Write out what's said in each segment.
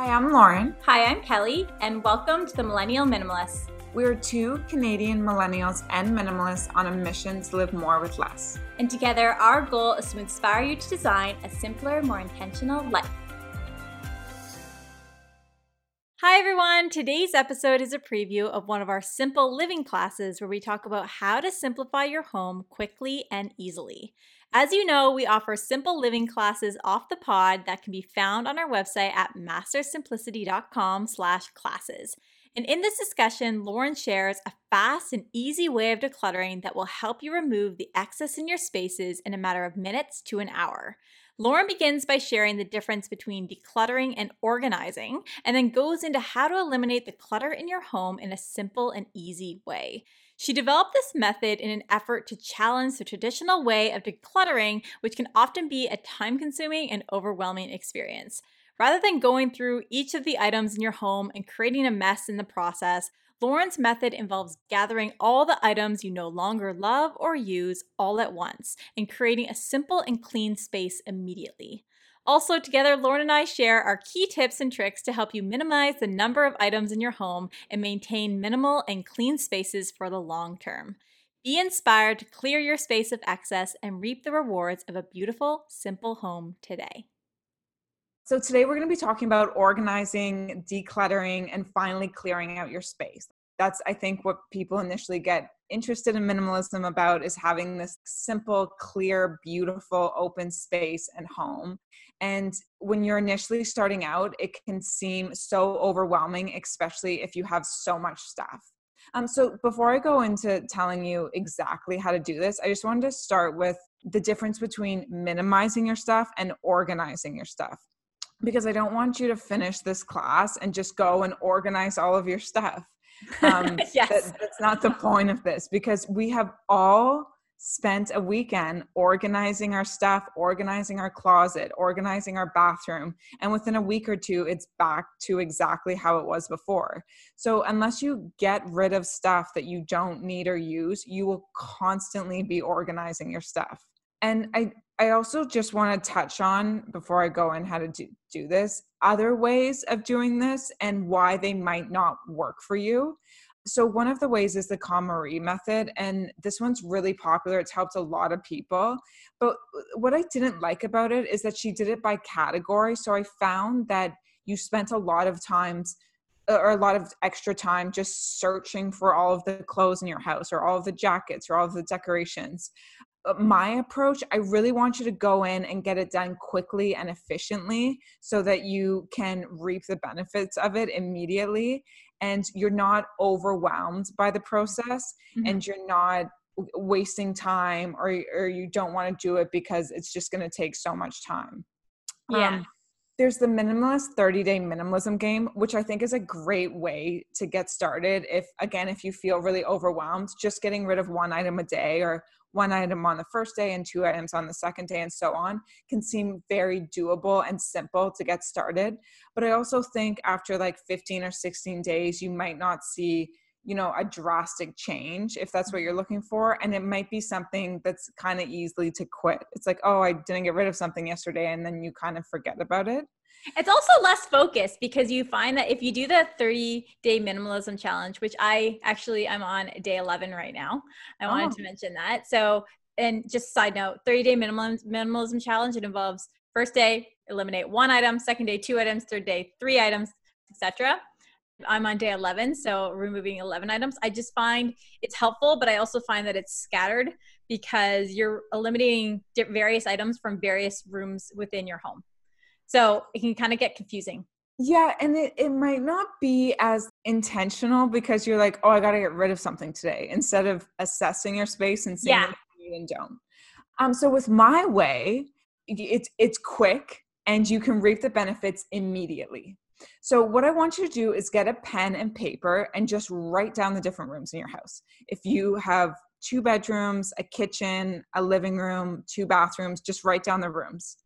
Hi, I'm Lauren. Hi, I'm Kelly, and welcome to the Millennial Minimalists. We're two Canadian millennials and minimalists on a mission to live more with less. And together, our goal is to inspire you to design a simpler, more intentional life. Hi, everyone. Today's episode is a preview of one of our simple living classes where we talk about how to simplify your home quickly and easily. As you know, we offer simple living classes off the pod that can be found on our website at mastersimplicity.com slash classes. And in this discussion, Lauren shares a fast and easy way of decluttering that will help you remove the excess in your spaces in a matter of minutes to an hour. Lauren begins by sharing the difference between decluttering and organizing, and then goes into how to eliminate the clutter in your home in a simple and easy way. She developed this method in an effort to challenge the traditional way of decluttering, which can often be a time consuming and overwhelming experience. Rather than going through each of the items in your home and creating a mess in the process, Lauren's method involves gathering all the items you no longer love or use all at once and creating a simple and clean space immediately. Also, together, Lauren and I share our key tips and tricks to help you minimize the number of items in your home and maintain minimal and clean spaces for the long term. Be inspired to clear your space of excess and reap the rewards of a beautiful, simple home today. So, today we're going to be talking about organizing, decluttering, and finally clearing out your space. That's, I think, what people initially get interested in minimalism about is having this simple, clear, beautiful, open space and home. And when you're initially starting out, it can seem so overwhelming, especially if you have so much stuff. Um, so, before I go into telling you exactly how to do this, I just wanted to start with the difference between minimizing your stuff and organizing your stuff. Because I don't want you to finish this class and just go and organize all of your stuff. Um, yes. That, that's not the point of this because we have all spent a weekend organizing our stuff, organizing our closet, organizing our bathroom. And within a week or two, it's back to exactly how it was before. So, unless you get rid of stuff that you don't need or use, you will constantly be organizing your stuff. And I, I also just want to touch on before I go in how to do, do this other ways of doing this and why they might not work for you. So, one of the ways is the KonMari method, and this one's really popular. It's helped a lot of people. But what I didn't like about it is that she did it by category. So, I found that you spent a lot of times or a lot of extra time just searching for all of the clothes in your house or all of the jackets or all of the decorations uh, my approach i really want you to go in and get it done quickly and efficiently so that you can reap the benefits of it immediately and you're not overwhelmed by the process mm-hmm. and you're not wasting time or or you don't want to do it because it's just going to take so much time yeah um, there's the minimalist 30 day minimalism game which i think is a great way to get started if again if you feel really overwhelmed just getting rid of one item a day or one item on the first day and two items on the second day and so on can seem very doable and simple to get started. But i also think after like 15 or 16 days you might not see you know a drastic change if that's what you're mm-hmm. looking for and it might be something that's kind of easily to quit. It's like oh i didn't get rid of something yesterday and then you kind of forget about it. It's also less focused because you find that if you do the 30 day minimalism challenge which i actually i'm on day 11 right now i oh. wanted to mention that. So and just side note 30 day minimalism minimalism challenge it involves first day eliminate one item second day two items third day three items etc I'm on day 11, so removing 11 items. I just find it's helpful, but I also find that it's scattered because you're eliminating various items from various rooms within your home. So it can kind of get confusing. Yeah, and it, it might not be as intentional because you're like, oh, I got to get rid of something today instead of assessing your space and seeing yeah. you and don't. Um, so with my way, it's it's quick and you can reap the benefits immediately. So, what I want you to do is get a pen and paper and just write down the different rooms in your house. If you have two bedrooms, a kitchen, a living room, two bathrooms, just write down the rooms.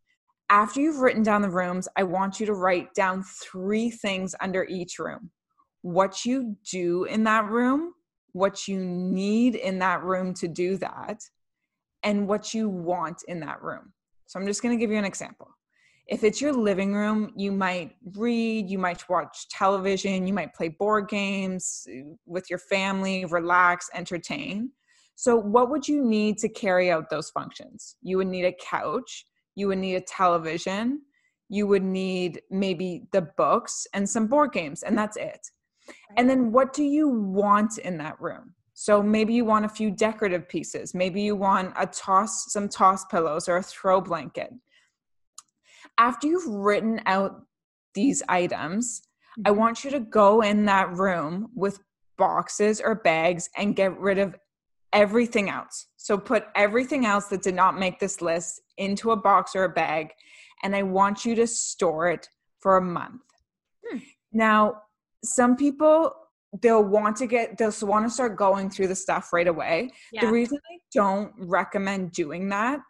After you've written down the rooms, I want you to write down three things under each room what you do in that room, what you need in that room to do that, and what you want in that room. So, I'm just going to give you an example If it's your living room, you might read, you might watch television, you might play board games uh, with your family, relax, entertain. So, what would you need to carry out those functions? You would need a couch, you would need a television, you would need maybe the books and some board games, and that's it. And then, what do you want in that room? So maybe you want a few decorative pieces. Maybe you want a toss, some toss pillows or a throw blanket after you've written out these items, I mm-hmm. want you to go in that room with boxes or bags and get rid of everything else. So put everything else that did not make this list into a box or a bag, and I want you to store it for a month. Hmm. Now, some people they'll want to get they'll want to start going through the stuff right away. Yeah. The reason I don't recommend doing that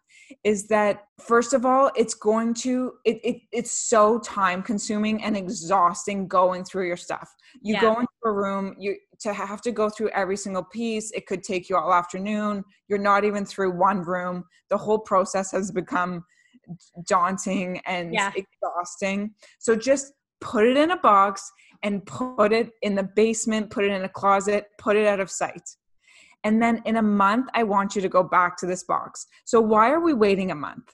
is that first of all it's going to it, it it's so time consuming and exhausting going through your stuff you yeah. go into a room you to have to go through every single piece it could take you all afternoon you're not even through one room the whole process has become daunting and yeah. exhausting so just put it in a box and put it in the basement put it in a closet put it out of sight and then in a month, I want you to go back to this box. So, why are we waiting a month?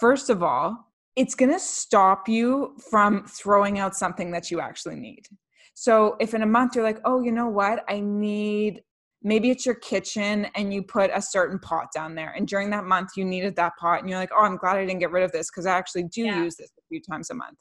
First of all, it's going to stop you from throwing out something that you actually need. So, if in a month you're like, oh, you know what? I need maybe it's your kitchen and you put a certain pot down there. And during that month, you needed that pot. And you're like, oh, I'm glad I didn't get rid of this because I actually do yeah. use this a few times a month.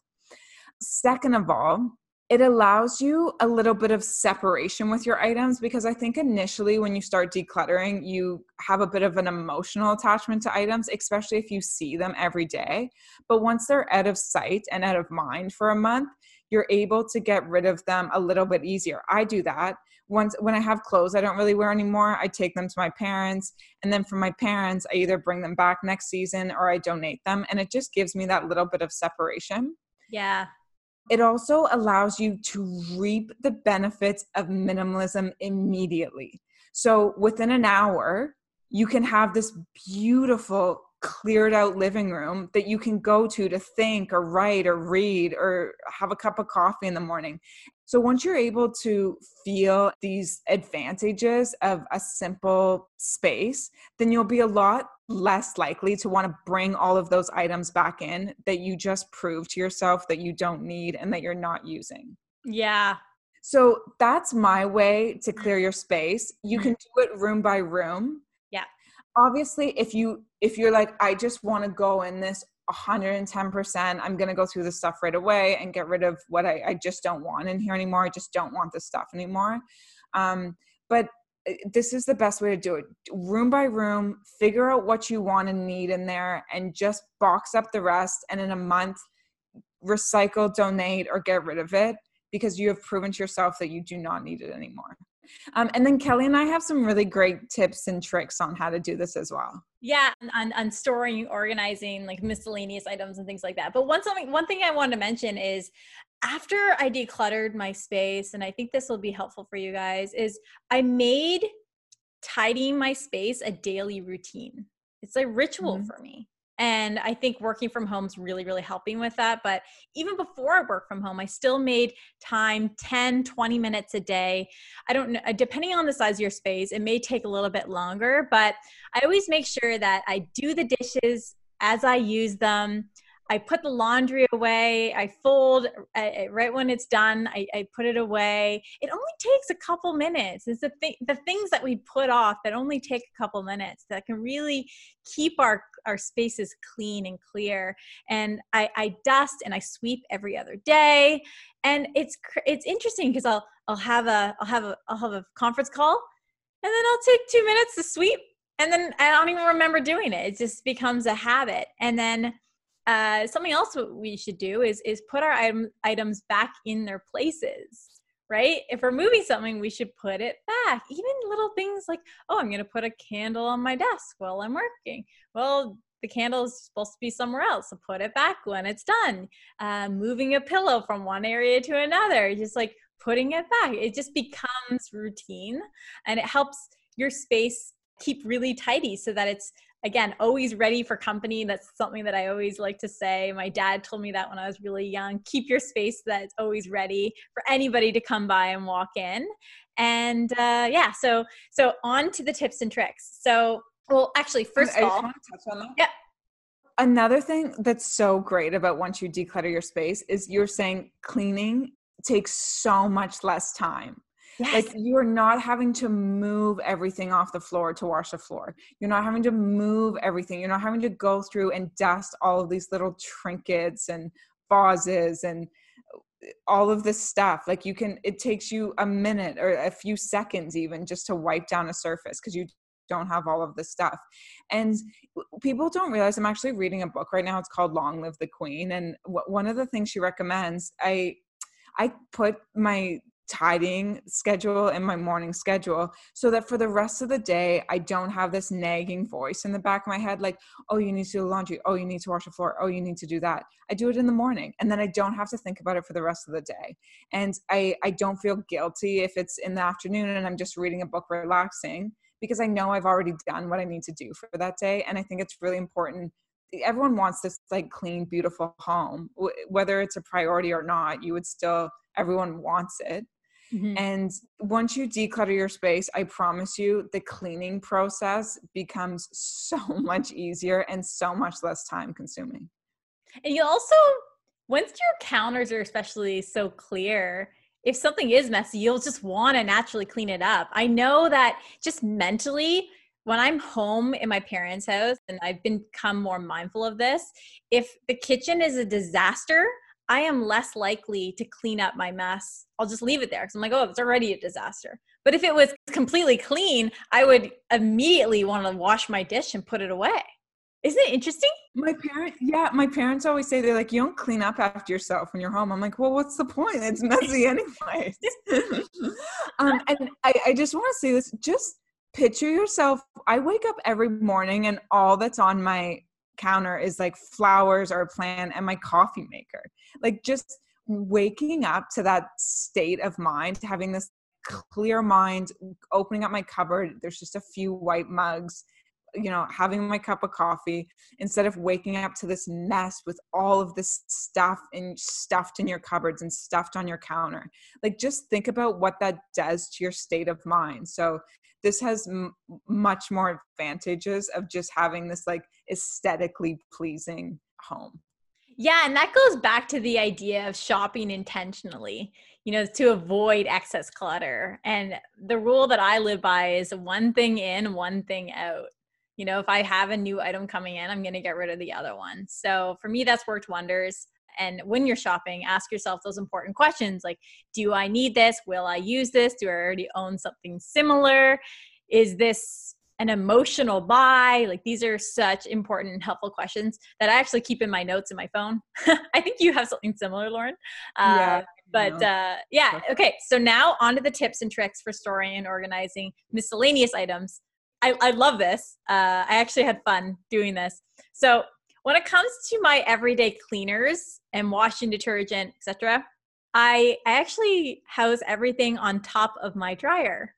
Second of all, it allows you a little bit of separation with your items because I think initially when you start decluttering, you have a bit of an emotional attachment to items, especially if you see them every day. But once they're out of sight and out of mind for a month, you're able to get rid of them a little bit easier. I do that. Once when I have clothes I don't really wear anymore, I take them to my parents, and then from my parents, I either bring them back next season or I donate them, and it just gives me that little bit of separation. Yeah it also allows you to reap the benefits of minimalism immediately. So within an hour, you can have this beautiful cleared out living room that you can go to to think or write or read or have a cup of coffee in the morning. So once you're able to feel these advantages of a simple space, then you'll be a lot less likely to want to bring all of those items back in that you just prove to yourself that you don't need and that you're not using. Yeah. So that's my way to clear your space. You can do it room by room. Yeah. Obviously, if you if you're like I just want to go in this 110%, I'm going to go through this stuff right away and get rid of what I, I just don't want in here anymore. I just don't want this stuff anymore. Um, but this is the best way to do it. Room by room figure out what you want and need in there and just box up the rest and in a month recycle donate or get rid of it because you have proven to yourself that you do not need it anymore. Um, and then kelly and i have some really great tips and tricks on how to do this as well. Yeah on, on storing organizing like miscellaneous items and things like that. But one something one thing i wanted to mention is after I decluttered my space, and I think this will be helpful for you guys, is I made tidying my space a daily routine. It's a ritual mm-hmm. for me. And I think working from home is really, really helping with that. But even before I work from home, I still made time 10, 20 minutes a day. I don't know, depending on the size of your space, it may take a little bit longer, but I always make sure that I do the dishes as I use them. I put the laundry away. I fold I, right when it's done. I, I, put it away. It only takes a couple minutes. It's the th- the things that we put off that only take a couple minutes that can really keep our our spaces clean and clear. And I, I dust and I sweep every other day. And it's it's interesting because I'll I'll have a I'll have a I'll have a conference call, and then I'll take two minutes to sweep, and then I don't even remember doing it. It just becomes a habit, and then uh, something else we should do is is put our item, items back in their places right? If we're moving something we should put it back. Even little things like oh i'm going to put a candle on my desk while i'm working. Well the candle is supposed to be somewhere else so put it back when it's done. Uh, moving a pillow from one area to another just like putting it back. It just becomes routine and it helps your space keep really tidy so that it's again, always ready for company. That's something that I always like to say. My dad told me that when I was really young. Keep your space that's always ready for anybody to come by and walk in. And uh, yeah, so so on to the tips and tricks. So well, actually, first of all, yeah. Another thing that's so great about once you declutter your space is you're saying cleaning takes so much less time. Yes. Like you're not having to move everything off the floor to wash the floor. You're not having to move everything. You're not having to go through and dust all of these little trinkets and vases and uh, all of this stuff. Like you can, it takes you a minute or a few seconds even just to wipe down a surface because you don't have all of this stuff. And people don't realize I'm actually reading a book right now. It's called Long Live the Queen. And one of the things she recommends, I I put my tidying schedule and my morning schedule so that for the rest of the day I don't have this nagging voice in the back of my head like oh you need to do laundry oh you need to wash the floor oh you need to do that I do it in the morning and then I don't have to think about it for the rest of the day and I I don't feel guilty if it's in the afternoon and I'm just reading a book relaxing because I know I've already done what I need to do for that day. And I think it's really important. Everyone wants this like clean, beautiful home, whether it's a priority or not. You would still, everyone wants it. Mm-hmm. And once you declutter your space, I promise you the cleaning process becomes so much easier and so much less time consuming. And you also, once your counters are especially so clear, if something is messy, you'll just want to naturally clean it up. I know that just mentally, when I'm home in my parents' house, and I've become more mindful of this, if the kitchen is a disaster, I am less likely to clean up my mess. I'll just leave it there because I'm like, oh, it's already a disaster. But if it was completely clean, I would immediately want to wash my dish and put it away. Isn't it interesting? My parents, yeah, my parents always say they're like, you don't clean up after yourself when you're home. I'm like, well, what's the point? It's messy anyway. um, and I, I just want to say this: just picture yourself. I wake up every morning, and all that's on my counter is like flowers or a plant and my coffee maker. Like just waking up to that state of mind, having this clear mind, opening up my cupboard. There's just a few white mugs you know having my cup of coffee instead of waking up to this mess with all of this stuff and stuffed in your cupboards and stuffed on your counter like just think about what that does to your state of mind so this has m- much more advantages of just having this like aesthetically pleasing home yeah, and that goes back to the idea of shopping intentionally, you know, to avoid excess clutter. And the rule that I live by is one thing in, one thing out. You know if i have a new item coming in i'm going to get rid of the other one. So for me that's worked wonders. And when you're shopping ask yourself those important questions like do i need this? Will i use this? Do i already own something similar? Is this an emotional buy like these are such important and helpful questions that i actually keep in my notes in my phone i think you have something similar lauren uh, yeah but uh, yeah okay so now on to the tips and tricks for storing and organizing miscellaneous items I, I love this. Uh, I actually had fun doing this. So when it comes to my everyday cleaners and washing detergent, etc., I, I actually house everything on top of my dryer.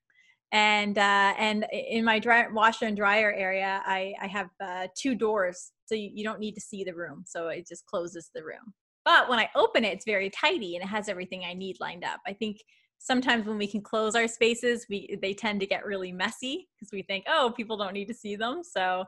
And uh, and in my dry, washer and dryer area, I, I have uh, two doors, so you, you don't need to see the room. So it just closes the room. But when I open it, it's very tidy and it has everything I need lined up. I think sometimes when we can close our spaces we they tend to get really messy because we think oh people don't need to see them so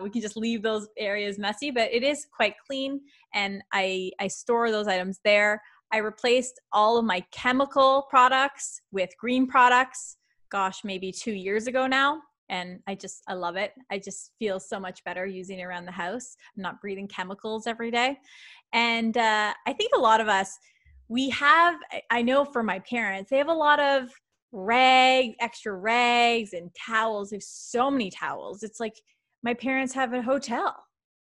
we can just leave those areas messy but it is quite clean and i i store those items there i replaced all of my chemical products with green products gosh maybe two years ago now and i just i love it. I just feel so much better using it around the house I'm not breathing chemicals every day. And uh, i think a lot of us we have i know for my parents they have a lot of rags extra rags and towels. There's so many towels. It's like my parents have a hotel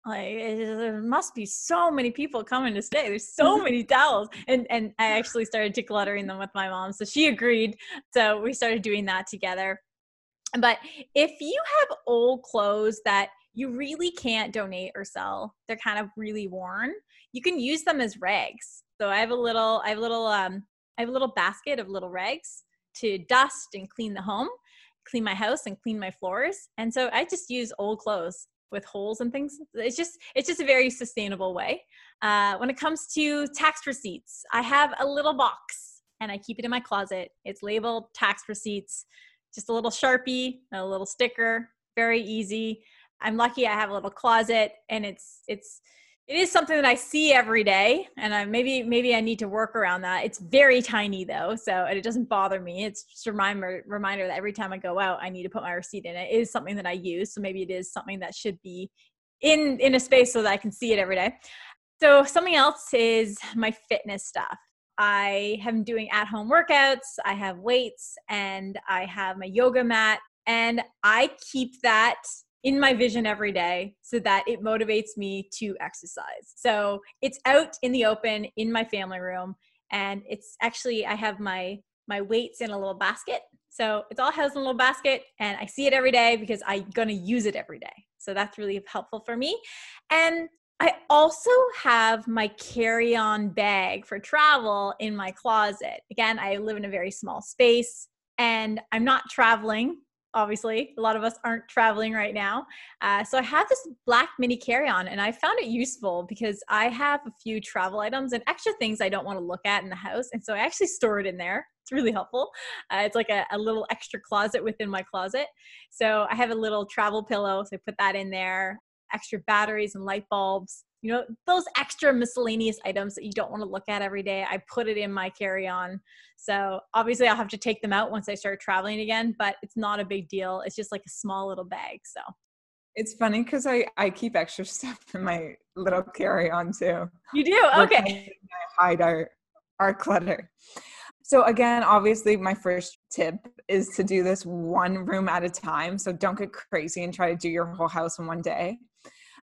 like there must be so many people coming to stay. There's so many towels. And and i actually started decluttering them with my mom so she agreed. So we started doing that together. But if you have old clothes that you really can't donate or sell they're kind of really worn you can use them as rags. So I have a little, I have a little, um, I have a little basket of little rags to dust and clean the home, clean my house and clean my floors. And so I just use old clothes with holes and things. It's just it's just a very sustainable way. Uh, when it comes to tax receipts, I have a little box and I keep it in my closet. It's labeled tax receipts, just a little sharpie, a little sticker, very easy. I'm lucky I have a little closet and it's it's it is something that I see every day, and I maybe maybe I need to work around that. It's very tiny though, so and it doesn't bother me. It's just a reminder reminder that every time I go out, I need to put my receipt in. It is something that I use, so maybe it is something that should be in in a space so that I can see it every day. So something else is my fitness stuff. I am doing at home workouts. I have weights, and I have my yoga mat, and I keep that in my vision every day so that it motivates me to exercise. So it's out in the open in my family room and it's actually I have my my weights in a little basket. So it's all housed in a little basket and I see it every day because I'm going to use it every day. So that's really helpful for me. And I also have my carry on bag for travel in my closet. Again, I live in a very small space and I'm not traveling obviously a lot of us aren't traveling right now uh, so i have this black mini carry-on and i found it useful because i have a few travel items and extra things i don't want to look at in the house and so i actually store it in there. It's really helpful. Uh, it's like a, a, little extra closet within my closet. So i have a little travel pillow so i put that in there extra batteries and light bulbs you know those extra miscellaneous items that you don't want to look at every day i put it in my carry-on. So obviously i'll have to take them out once i start traveling again but it's not a big deal. It's just like a small little bag so. It's funny because I, I keep extra stuff in my little carry-on too. You do? Okay. I hide our our clutter. So again obviously my first tip is to do this one room at a time so don't get crazy and try to do your whole house in one day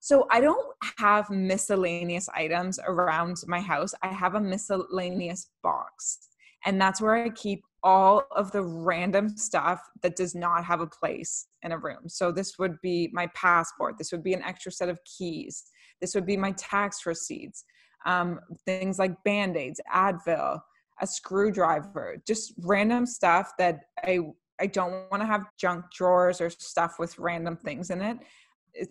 so I don't have miscellaneous items around my house. I have a miscellaneous box. And that's where I keep all of the random stuff that does not have a place in a room. So this would be my passport. This would be an extra set of keys. This would be my tax receipts. Um, things like band aids, Advil, a screwdriver, just random stuff that I I don't want to have junk drawers or stuff with random things in it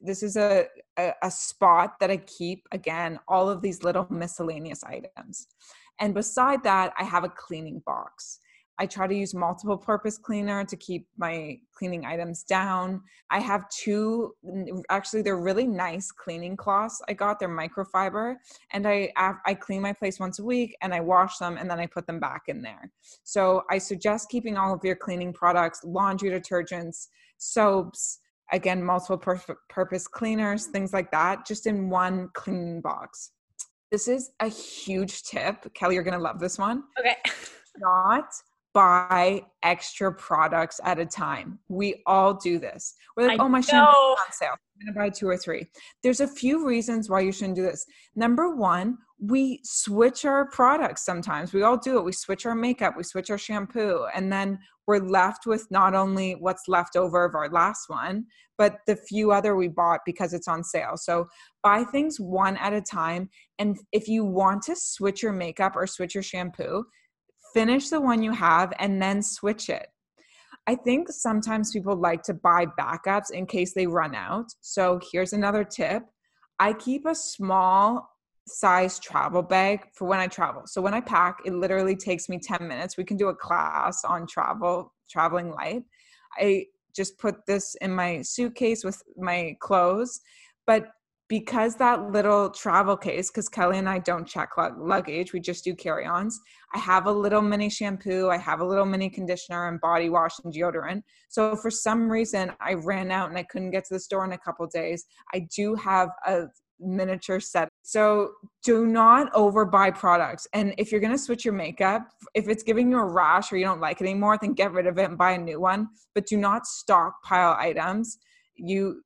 this is a, a, a spot that I keep again all of these little miscellaneous items. And beside that, I have a cleaning box. I try to use multiple purpose cleaner to keep my cleaning items down. I have two, actually, they're really nice cleaning cloths I got. They're microfiber. And I, I clean my place once a week and I wash them and then I put them back in there. So I suggest keeping all of your cleaning products, laundry detergents, soaps, again multiple pur- purpose cleaners mm-hmm. things like that just in one cleaning box. This is a huge tip. Kelly you're gonna love this one. Okay. Not buy extra products at a time. We all do this. We're like I oh my shampoo on sale. I'm gonna buy two or three. There's a few reasons why you shouldn't do this. Number one we switch our products sometimes we all do it we switch our makeup we switch our shampoo and then we're left with not only what's left over of our last one, but the few other we bought because it's on sale. So buy things one at a time. And if you want to switch your makeup or switch your shampoo, finish the one you have and then switch it. I think sometimes people like to buy backups in case they run out. So here's another tip I keep a small size travel bag for when I travel. So when I pack, it literally takes me 10 minutes. We can do a class on travel, traveling light. I just put this in my suitcase with my clothes. But because that little travel case, because Kelly and I don't check luggage, we just do carry ons. I have a little mini shampoo, I have a little mini conditioner and body wash and deodorant. So for some reason, I ran out and I couldn't get to the store in a couple days. I do have a miniature set. So do not overbuy products. And if you're going to switch your makeup, if it's giving you a rash or you don't like it anymore, then get rid of it and buy a new one. But do not stockpile items. You,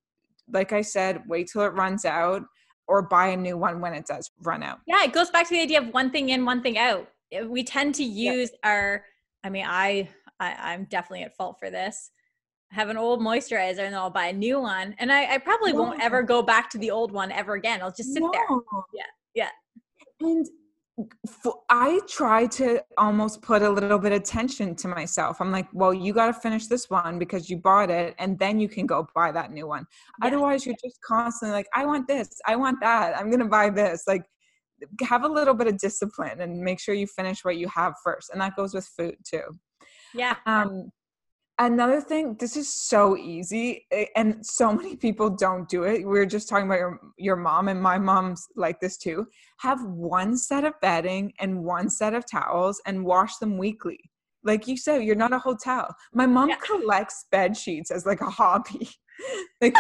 like I said, wait till it runs out or buy a new one when it does run out. Yeah, it goes back to the idea of one thing in, one thing out. We tend to use yeah. our, I mean, I, I, I'm definitely at fault for this have an old moisturizer and then I'll buy a new one. And I, I probably no. won't ever go back to the old one ever again. I'll just sit no. there. Yeah. Yeah. And I try to almost put a little bit of tension to myself. I'm like, well, you got to finish this one because you bought it, and then you can go buy that new one. Yeah. Otherwise, you're just constantly like, I want this, I want that, I'm going to buy this. Like, have a little bit of discipline and make sure you finish what you have first. And that goes with food too. Yeah. Um, Another thing, this is so easy, eh, and so many people don't do it. We are just talking about your your mom, and my mom's like this too. Have one set of bedding and one set of towels, and wash them weekly. Like you said, you're not a hotel. My mom yeah. collects bed sheets as like a hobby. like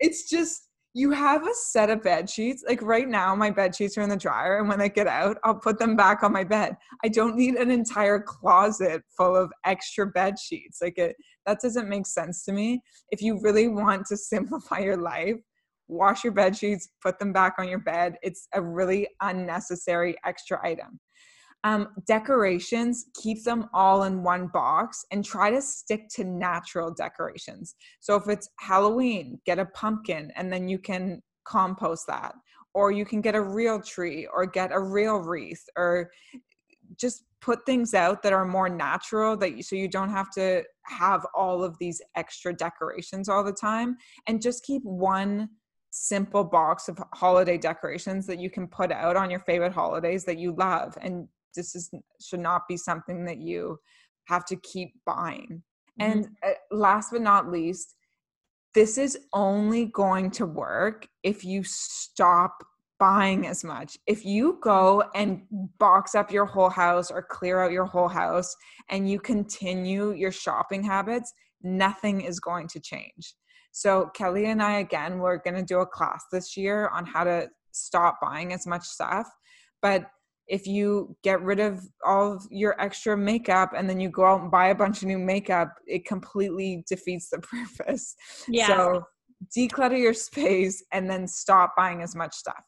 it's just you have a set of bed sheets. Like right now, my bed sheets are in the dryer, and when I get out, I'll put them back on my bed. I don't need an entire closet full of extra bed sheets. Like it, that doesn't make sense to me. If you really want to simplify your life, wash your bed sheets, put them back on your bed. It's a really unnecessary extra item. Um, decorations, keep them all in one box and try to stick to natural decorations. So if it's Halloween, get a pumpkin and then you can compost that. Or you can get a real tree or get a real wreath or just put things out that are more natural that you, so you don't have to have all of these extra decorations all the time and just keep one simple box of holiday decorations that you can put out on your favorite holidays that you love and this is should not be something that you have to keep buying mm-hmm. and uh, last but not least this is only going to work if you stop buying as much. If you go and box up your whole house or clear out your whole house and you continue your shopping habits, nothing is going to change. So, Kelly and I, again, we're going to do a class this year on how to stop buying as much stuff. But if you get rid of all of your extra makeup and then you go out and buy a bunch of new makeup, it completely defeats the purpose. Yeah. So declutter your space and then stop buying as much stuff.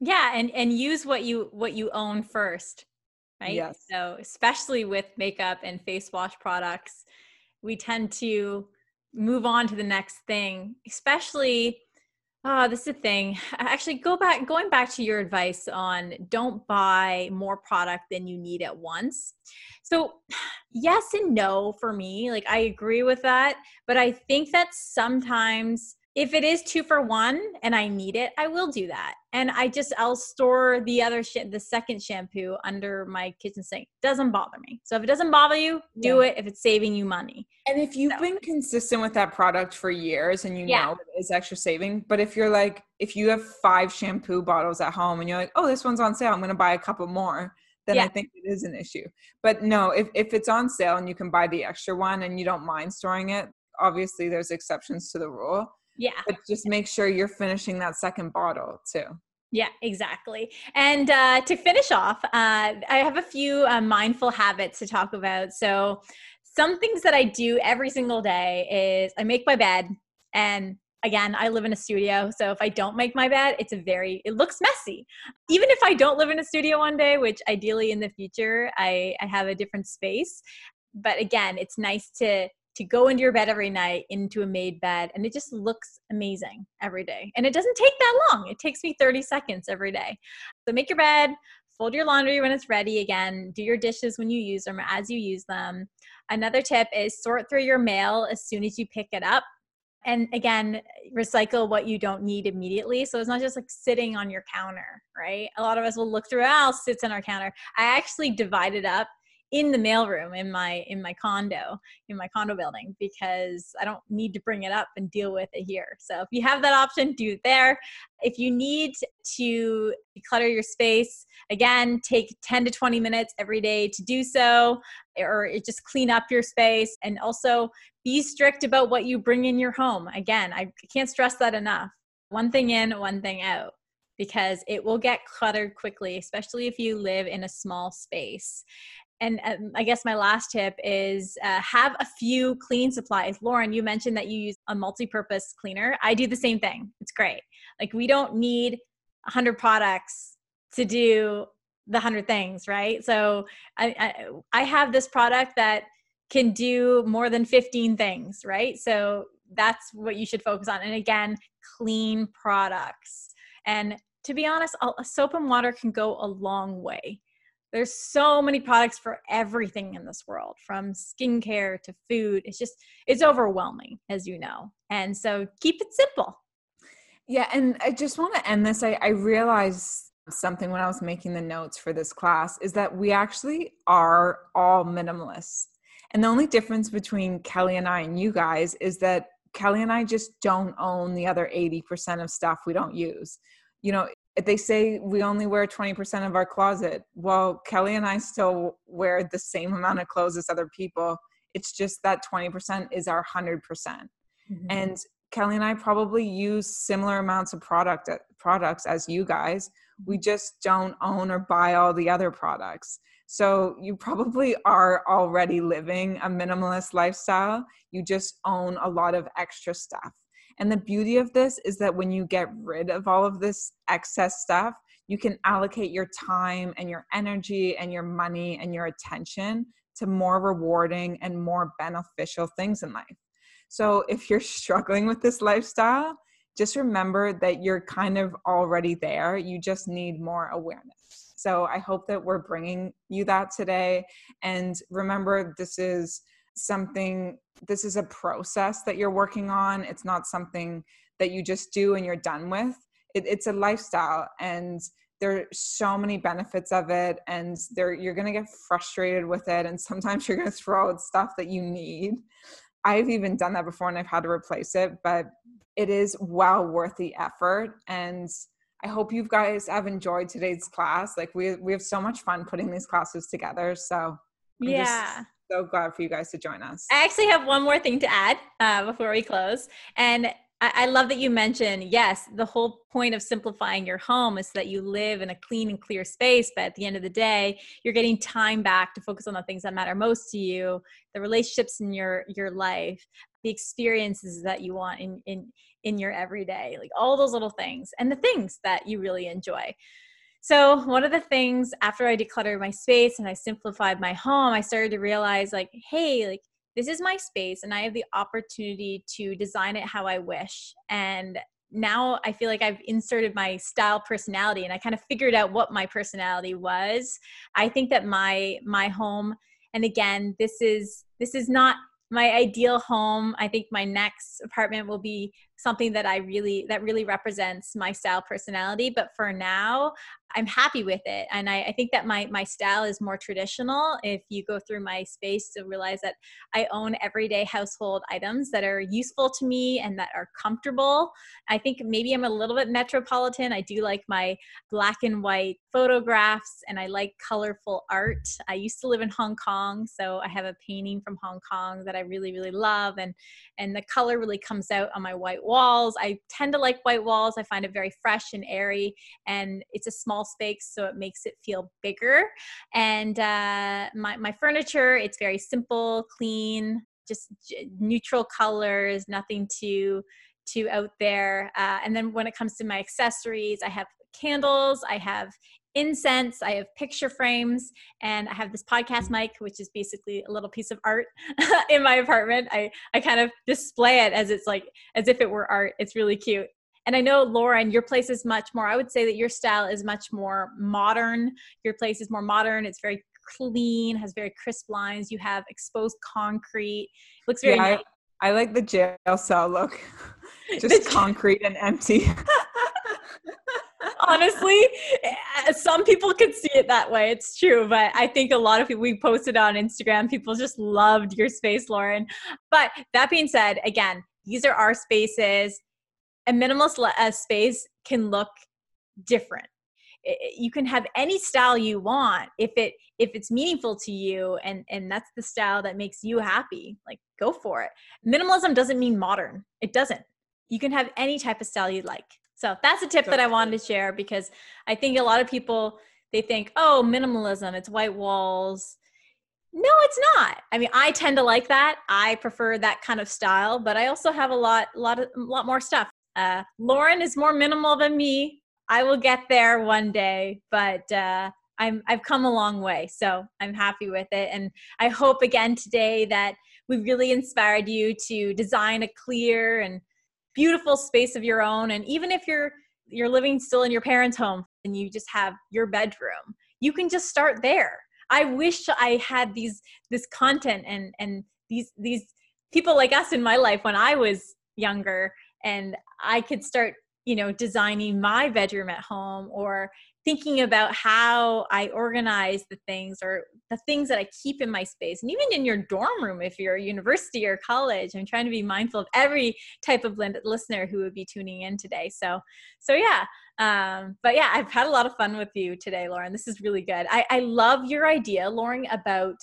Yeah, and and use what you what you own first. Right? Yes. So especially with makeup and face wash products, we tend to move on to the next thing, especially Ah, oh, this is the thing. Actually, go back, going back to your advice on don't buy more product than you need at once. So, yes and no for me. Like, I agree with that. But I think that sometimes if it is two for one and I need it, I will do that. And I just I'll store the other sh- the second shampoo under my kitchen sink. Doesn't bother me. So if it doesn't bother you, do yeah. it if it's saving you money. And if you've so. been consistent with that product for years and you yeah. know it's extra saving, but if you're like if you have five shampoo bottles at home and you're like, "Oh, this one's on sale. I'm going to buy a couple more." Then yeah. I think it is an issue. But no, if if it's on sale and you can buy the extra one and you don't mind storing it, obviously there's exceptions to the rule yeah. But just make sure you're finishing that second bottle too. Yeah, exactly. And uh, to finish off, uh, I have a few uh, mindful habits to talk about. So, some things that I do every single day is I make my bed. And again, I live in a studio. So, if I don't make my bed, it's a very, it looks messy. Even if I don't live in a studio one day, which ideally in the future, I, I have a different space. But again, it's nice to to go into your bed every night into a made bed and it just looks amazing every day. And it doesn't take that long. It takes me 30 seconds every day. So make your bed fold your laundry when it's ready again do your dishes when you use them as you use them. Another tip is sort through your mail as soon as you pick it up. And again recycle what you don't need immediately. So it's not just like sitting on your counter right? A lot of us will look through oh sits on our counter. I actually divided up in the mailroom in my in my condo in my condo building because I don't need to bring it up and deal with it here. So if you have that option, do it there. If you need to declutter your space, again, take 10 to 20 minutes every day to do so or just clean up your space and also be strict about what you bring in your home. Again, I can't stress that enough. One thing in, one thing out because it will get cluttered quickly, especially if you live in a small space and um, I guess my last tip is uh, have a few cleaning supplies. Lauren, you mentioned that you use a multi-purpose cleaner. I do the same thing. It's great. Like we don't need 100 products to do the 100 things, right? So I, I, I have this product that can do more than 15 things, right? So that's what you should focus on. And again, clean products. And to be honest, soap and water can go a long way. There's so many products for everything in this world, from skincare to food. It's just, it's overwhelming, as you know. And so keep it simple. Yeah. And I just want to end this. I, I realized something when I was making the notes for this class is that we actually are all minimalists. And the only difference between Kelly and I and you guys is that Kelly and I just don't own the other 80% of stuff we don't use. You know, they say we only wear 20% of our closet. Well, Kelly and I still wear the same amount of clothes as other people. It's just that 20% is our 100%. percent mm hmm And Kelly and I probably use similar amounts of product products as you guys. We just don't own or buy all the other products. So you probably are already living a minimalist lifestyle. You just own a lot of extra stuff. And the beauty of this is that when you get rid of all of this excess stuff, you can allocate your time and your energy and your money and your attention to more rewarding and more beneficial things in life. So if you're struggling with this lifestyle, just remember that you're kind of already there. You just need more awareness. So I hope that we're bringing you that today. And remember, this is something, this is a process that you're working on. It's not something that you just do and you're done with. It, it's a lifestyle. And there are so many benefits of it and there you're going to get frustrated with it and sometimes you're going to throw out stuff that you need i've even done that before and i've had to replace it but it is well worth the effort and i hope you guys have enjoyed today's class like we we have so much fun putting these classes together so I'm yeah so glad for you guys to join us i actually have one more thing to add uh, before we close and I, love that you mentioned, yes, the whole point of simplifying your home is that you live in a clean and clear space. But at the end of the day, you're getting time back to focus on the things that matter most to you, the relationships in your your life, the experiences that you want in in in your everyday, like all those little things and the things that you really enjoy. So, one of the things after I decluttered my space and I simplified my home, I started to realize like, hey, like this is my space and I have the opportunity to design it how I wish. And now I feel like I've inserted my style personality and I kind of figured out what my personality was. I think that my my home and again this is this is not my ideal home. I think my next apartment will be something that I really that really represents my style personality. But for now, I'm happy with it. And I, I, think that my my style is more traditional. If you go through my space to realize that I own everyday household items that are useful to me and that are comfortable. I think maybe I'm a little bit metropolitan. I do like my black and white photographs and I like colorful art. I used to live in Hong Kong, so I have a painting from Hong Kong that I really, really love. And and the color really comes out on my white walls. I tend to like white walls. I find it very fresh and airy and it's a small space so it makes it feel bigger and uh, my, my furniture it's very simple clean just neutral colors nothing too too out there uh, and then when it comes to my accessories i have candles i have incense i have picture frames and i have this podcast mic which is basically a little piece of art in my apartment i i kind of display it as it's like as if it were art it's really cute and I know, Lauren, your place is much more, I would say that your style is much more modern. Your place is more modern. It's very clean, has very crisp lines. You have exposed concrete. looks very yeah, nice. I, I, like the jail cell look. Just concrete and empty. honestly eh, some people could see it that way it's true but i think a lot of people we posted on instagram people just loved your space lauren. But that being said again these are our spaces. A minimalist space can look different. You can have any style you want if it if it's meaningful to you and and that's the style that makes you happy like go for it. Minimalism doesn't mean modern. It doesn't. You can have any type of style you like so that's a tip that i wanted to share because i think a lot of people they think oh minimalism it's white walls no, it's not. I mean, I tend to like that. I prefer that kind of style, but I also have a lot, lot, of, a lot more stuff. Uh, Lauren is more minimal than me. I will get there one day, but uh, I'm I've come a long way, so I'm happy with it. And I hope again today that we really inspired you to design a clear and beautiful space of your own. And even if you're you're living still in your parents' home and you just have your bedroom, you can just start there. I wish I had these this content and and these these people like us in my life when I was younger and I could start, you know, designing my bedroom at home or thinking about how I organize the things or the things that I keep in my space. And even in your dorm room, if you're a university or college, I'm trying to be mindful of every type of listener who would be tuning in today. So, so yeah. Um, but yeah, I've had a lot of fun with you today, Lauren. This is really good. I, I love your idea, Lauren, about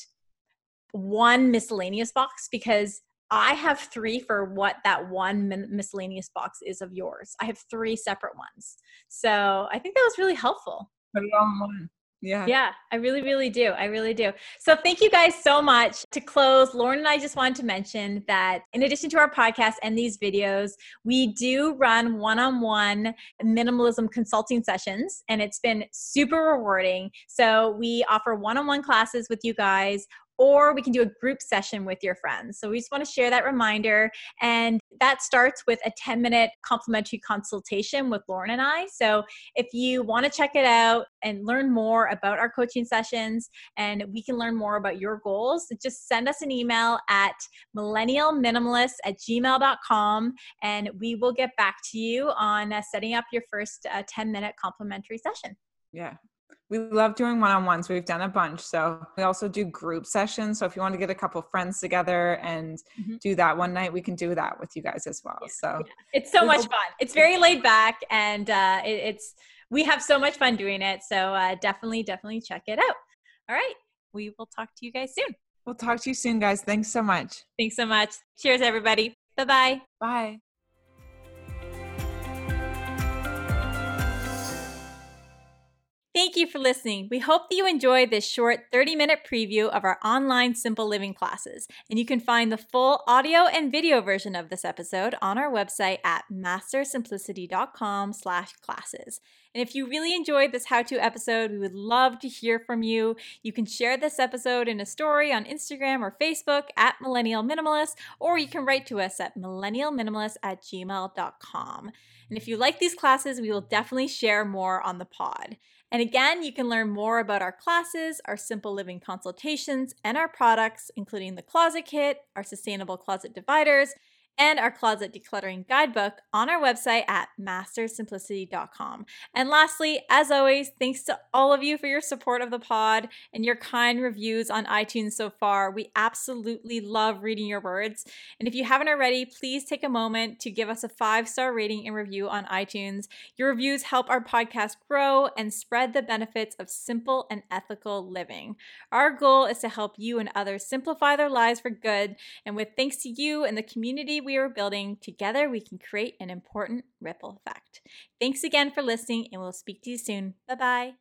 one miscellaneous box because I have three for what that one miscellaneous box is of yours. I have three separate ones. So I think that was really helpful. Put it on one. Yeah. Yeah, I really, really do. I really do. So thank you guys so much. To close, Lauren and I just wanted to mention that in addition to our podcast and these videos, we do run one on one minimalism consulting sessions, and it's been super rewarding. So we offer one on one classes with you guys or we can do a group session with your friends. So we just want to share that reminder. And that starts with a 10 minute complimentary consultation with Lauren and I. So if you want to check it out and learn more about our coaching sessions and we can learn more about your goals, just send us an email at millennialminimalist at gmail.com and we will get back to you on uh, setting up your first uh, 10 minute complimentary session. Yeah, we love doing one-on-ones. We've done a bunch. So we also do group sessions. So if you want to get a couple friends together and mm-hmm. do that one night we can do that with you guys as well. Yeah, so yeah. it's so much hope- fun. It's very laid back and uh, it, it's we have so much fun doing it. So uh, definitely definitely check it out. All right. We will talk to you guys soon. We'll talk to you soon guys. Thanks so much. Thanks so much. Cheers everybody. Bye-bye. Bye Thank you for listening. We hope that you enjoyed this short 30 minute preview of our online simple living classes. And you can find the full audio and video version of this episode on our website at mastersimplicity.com slash classes. And if you really enjoyed this how to episode, we would love to hear from you. You can share this episode in a story on Instagram or Facebook at Millennial Minimalist, or you can write to us at millennialminimalist at gmail.com. And if you like these classes, we will definitely share more on the pod. And again, you can learn more about our classes, our simple living consultations, and our products, including the closet kit, our sustainable closet dividers, and our closet decluttering guidebook on our website at mastersimplicity.com. And lastly, as always, thanks to all of you for your support of the pod and your kind reviews on iTunes so far. We absolutely love reading your words. And if you haven't already, please take a moment to give us a five star rating and review on iTunes. Your reviews help our podcast grow and spread the benefits of simple and ethical living. Our goal is to help you and others simplify their lives for good. And with thanks to you and the we are building, together we can create an important ripple effect. Thanks again for listening, and we'll speak to you soon. Bye bye.